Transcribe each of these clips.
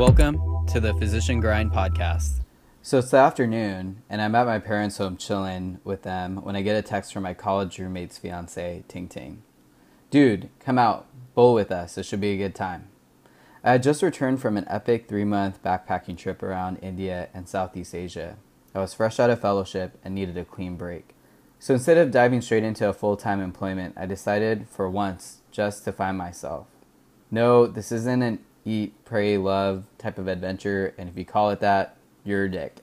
Welcome to the Physician Grind podcast. So it's the afternoon, and I'm at my parents' home chilling with them when I get a text from my college roommate's fiance, Ting Ting. Dude, come out, bowl with us. It should be a good time. I had just returned from an epic three month backpacking trip around India and Southeast Asia. I was fresh out of fellowship and needed a clean break. So instead of diving straight into a full time employment, I decided for once just to find myself. No, this isn't an eat, pray, love type of adventure, and if you call it that, you're a dick.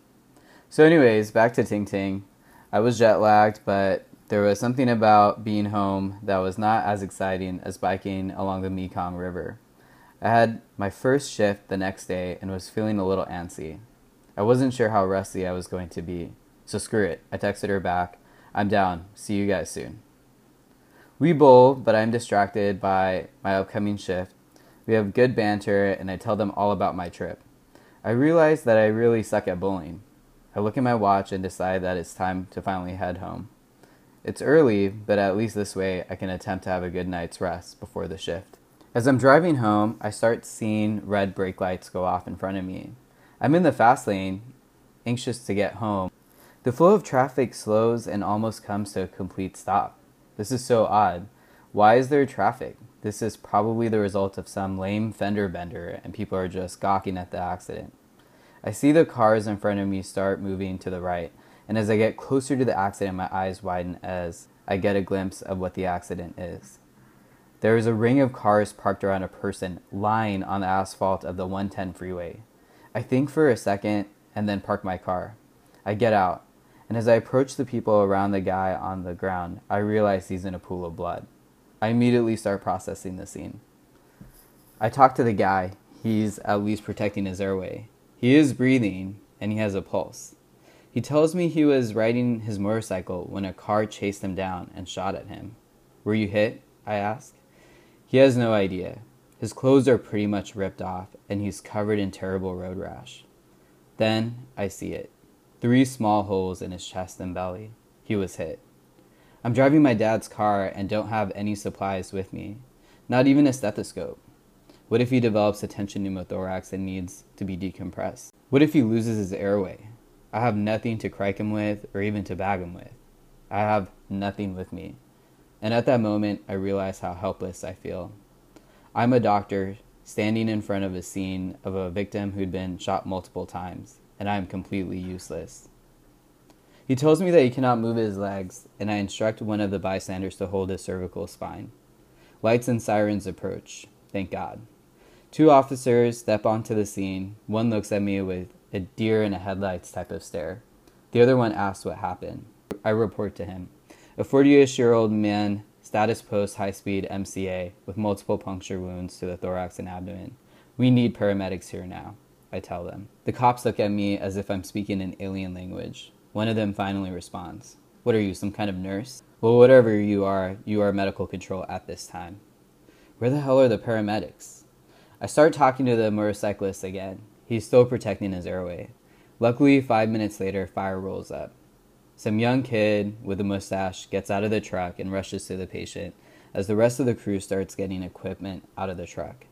So, anyways, back to Ting Ting. I was jet lagged, but there was something about being home that was not as exciting as biking along the Mekong River. I had my first shift the next day and was feeling a little antsy. I wasn't sure how rusty I was going to be, so screw it. I texted her back. I'm down. See you guys soon. We bowl, but I'm distracted by my upcoming shift. We have good banter, and I tell them all about my trip. I realize that I really suck at bowling. I look at my watch and decide that it's time to finally head home. It's early, but at least this way I can attempt to have a good night's rest before the shift. As I'm driving home, I start seeing red brake lights go off in front of me. I'm in the fast lane, anxious to get home. The flow of traffic slows and almost comes to a complete stop. This is so odd. Why is there traffic? This is probably the result of some lame fender bender and people are just gawking at the accident. I see the cars in front of me start moving to the right, and as I get closer to the accident, my eyes widen as I get a glimpse of what the accident is. There is a ring of cars parked around a person lying on the asphalt of the 110 freeway. I think for a second and then park my car. I get out, and as I approach the people around the guy on the ground, I realize he's in a pool of blood. I immediately start processing the scene. I talk to the guy. He's at least protecting his airway. He is breathing and he has a pulse. He tells me he was riding his motorcycle when a car chased him down and shot at him. Were you hit? I ask. He has no idea. His clothes are pretty much ripped off and he's covered in terrible road rash. Then I see it three small holes in his chest and belly. He was hit. I'm driving my dad's car and don't have any supplies with me, not even a stethoscope. What if he develops a tension pneumothorax and needs to be decompressed? What if he loses his airway? I have nothing to cric him with or even to bag him with. I have nothing with me. And at that moment, I realize how helpless I feel. I'm a doctor standing in front of a scene of a victim who'd been shot multiple times, and I am completely useless. He tells me that he cannot move his legs, and I instruct one of the bystanders to hold his cervical spine. Lights and sirens approach. Thank God. Two officers step onto the scene. One looks at me with a deer in a headlights type of stare. The other one asks what happened. I report to him. A 48 year old man, status post high speed MCA, with multiple puncture wounds to the thorax and abdomen. We need paramedics here now, I tell them. The cops look at me as if I'm speaking an alien language. One of them finally responds, What are you, some kind of nurse? Well, whatever you are, you are medical control at this time. Where the hell are the paramedics? I start talking to the motorcyclist again. He's still protecting his airway. Luckily, five minutes later, fire rolls up. Some young kid with a mustache gets out of the truck and rushes to the patient as the rest of the crew starts getting equipment out of the truck.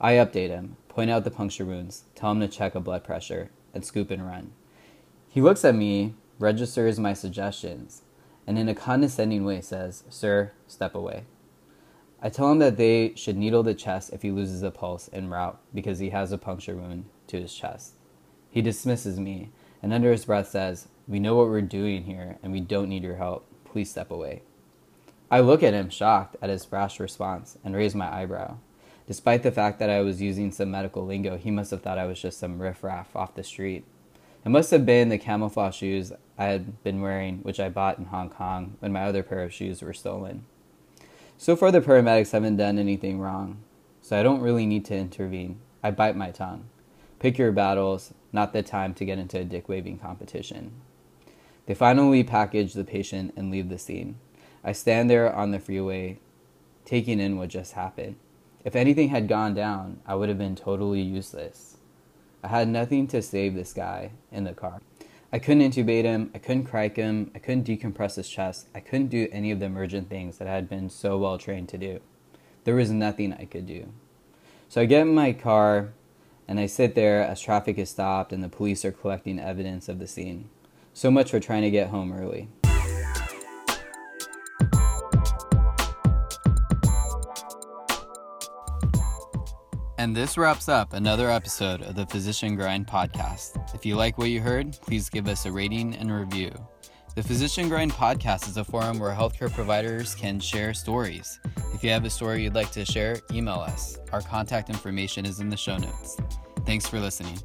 I update him, point out the puncture wounds, tell him to check a blood pressure, and scoop and run. He looks at me, registers my suggestions, and in a condescending way says, Sir, step away. I tell him that they should needle the chest if he loses a pulse en route because he has a puncture wound to his chest. He dismisses me and under his breath says, We know what we're doing here and we don't need your help. Please step away. I look at him shocked at his brash response and raise my eyebrow. Despite the fact that I was using some medical lingo, he must have thought I was just some riffraff off the street. It must have been the camouflage shoes I had been wearing, which I bought in Hong Kong when my other pair of shoes were stolen. So far, the paramedics haven't done anything wrong, so I don't really need to intervene. I bite my tongue. Pick your battles, not the time to get into a dick waving competition. They finally package the patient and leave the scene. I stand there on the freeway, taking in what just happened. If anything had gone down, I would have been totally useless. I had nothing to save this guy in the car. I couldn't intubate him, I couldn't cric him, I couldn't decompress his chest, I couldn't do any of the emergent things that I had been so well trained to do. There was nothing I could do. So I get in my car and I sit there as traffic is stopped and the police are collecting evidence of the scene. So much for trying to get home early. And this wraps up another episode of the Physician Grind podcast. If you like what you heard, please give us a rating and review. The Physician Grind podcast is a forum where healthcare providers can share stories. If you have a story you'd like to share, email us. Our contact information is in the show notes. Thanks for listening.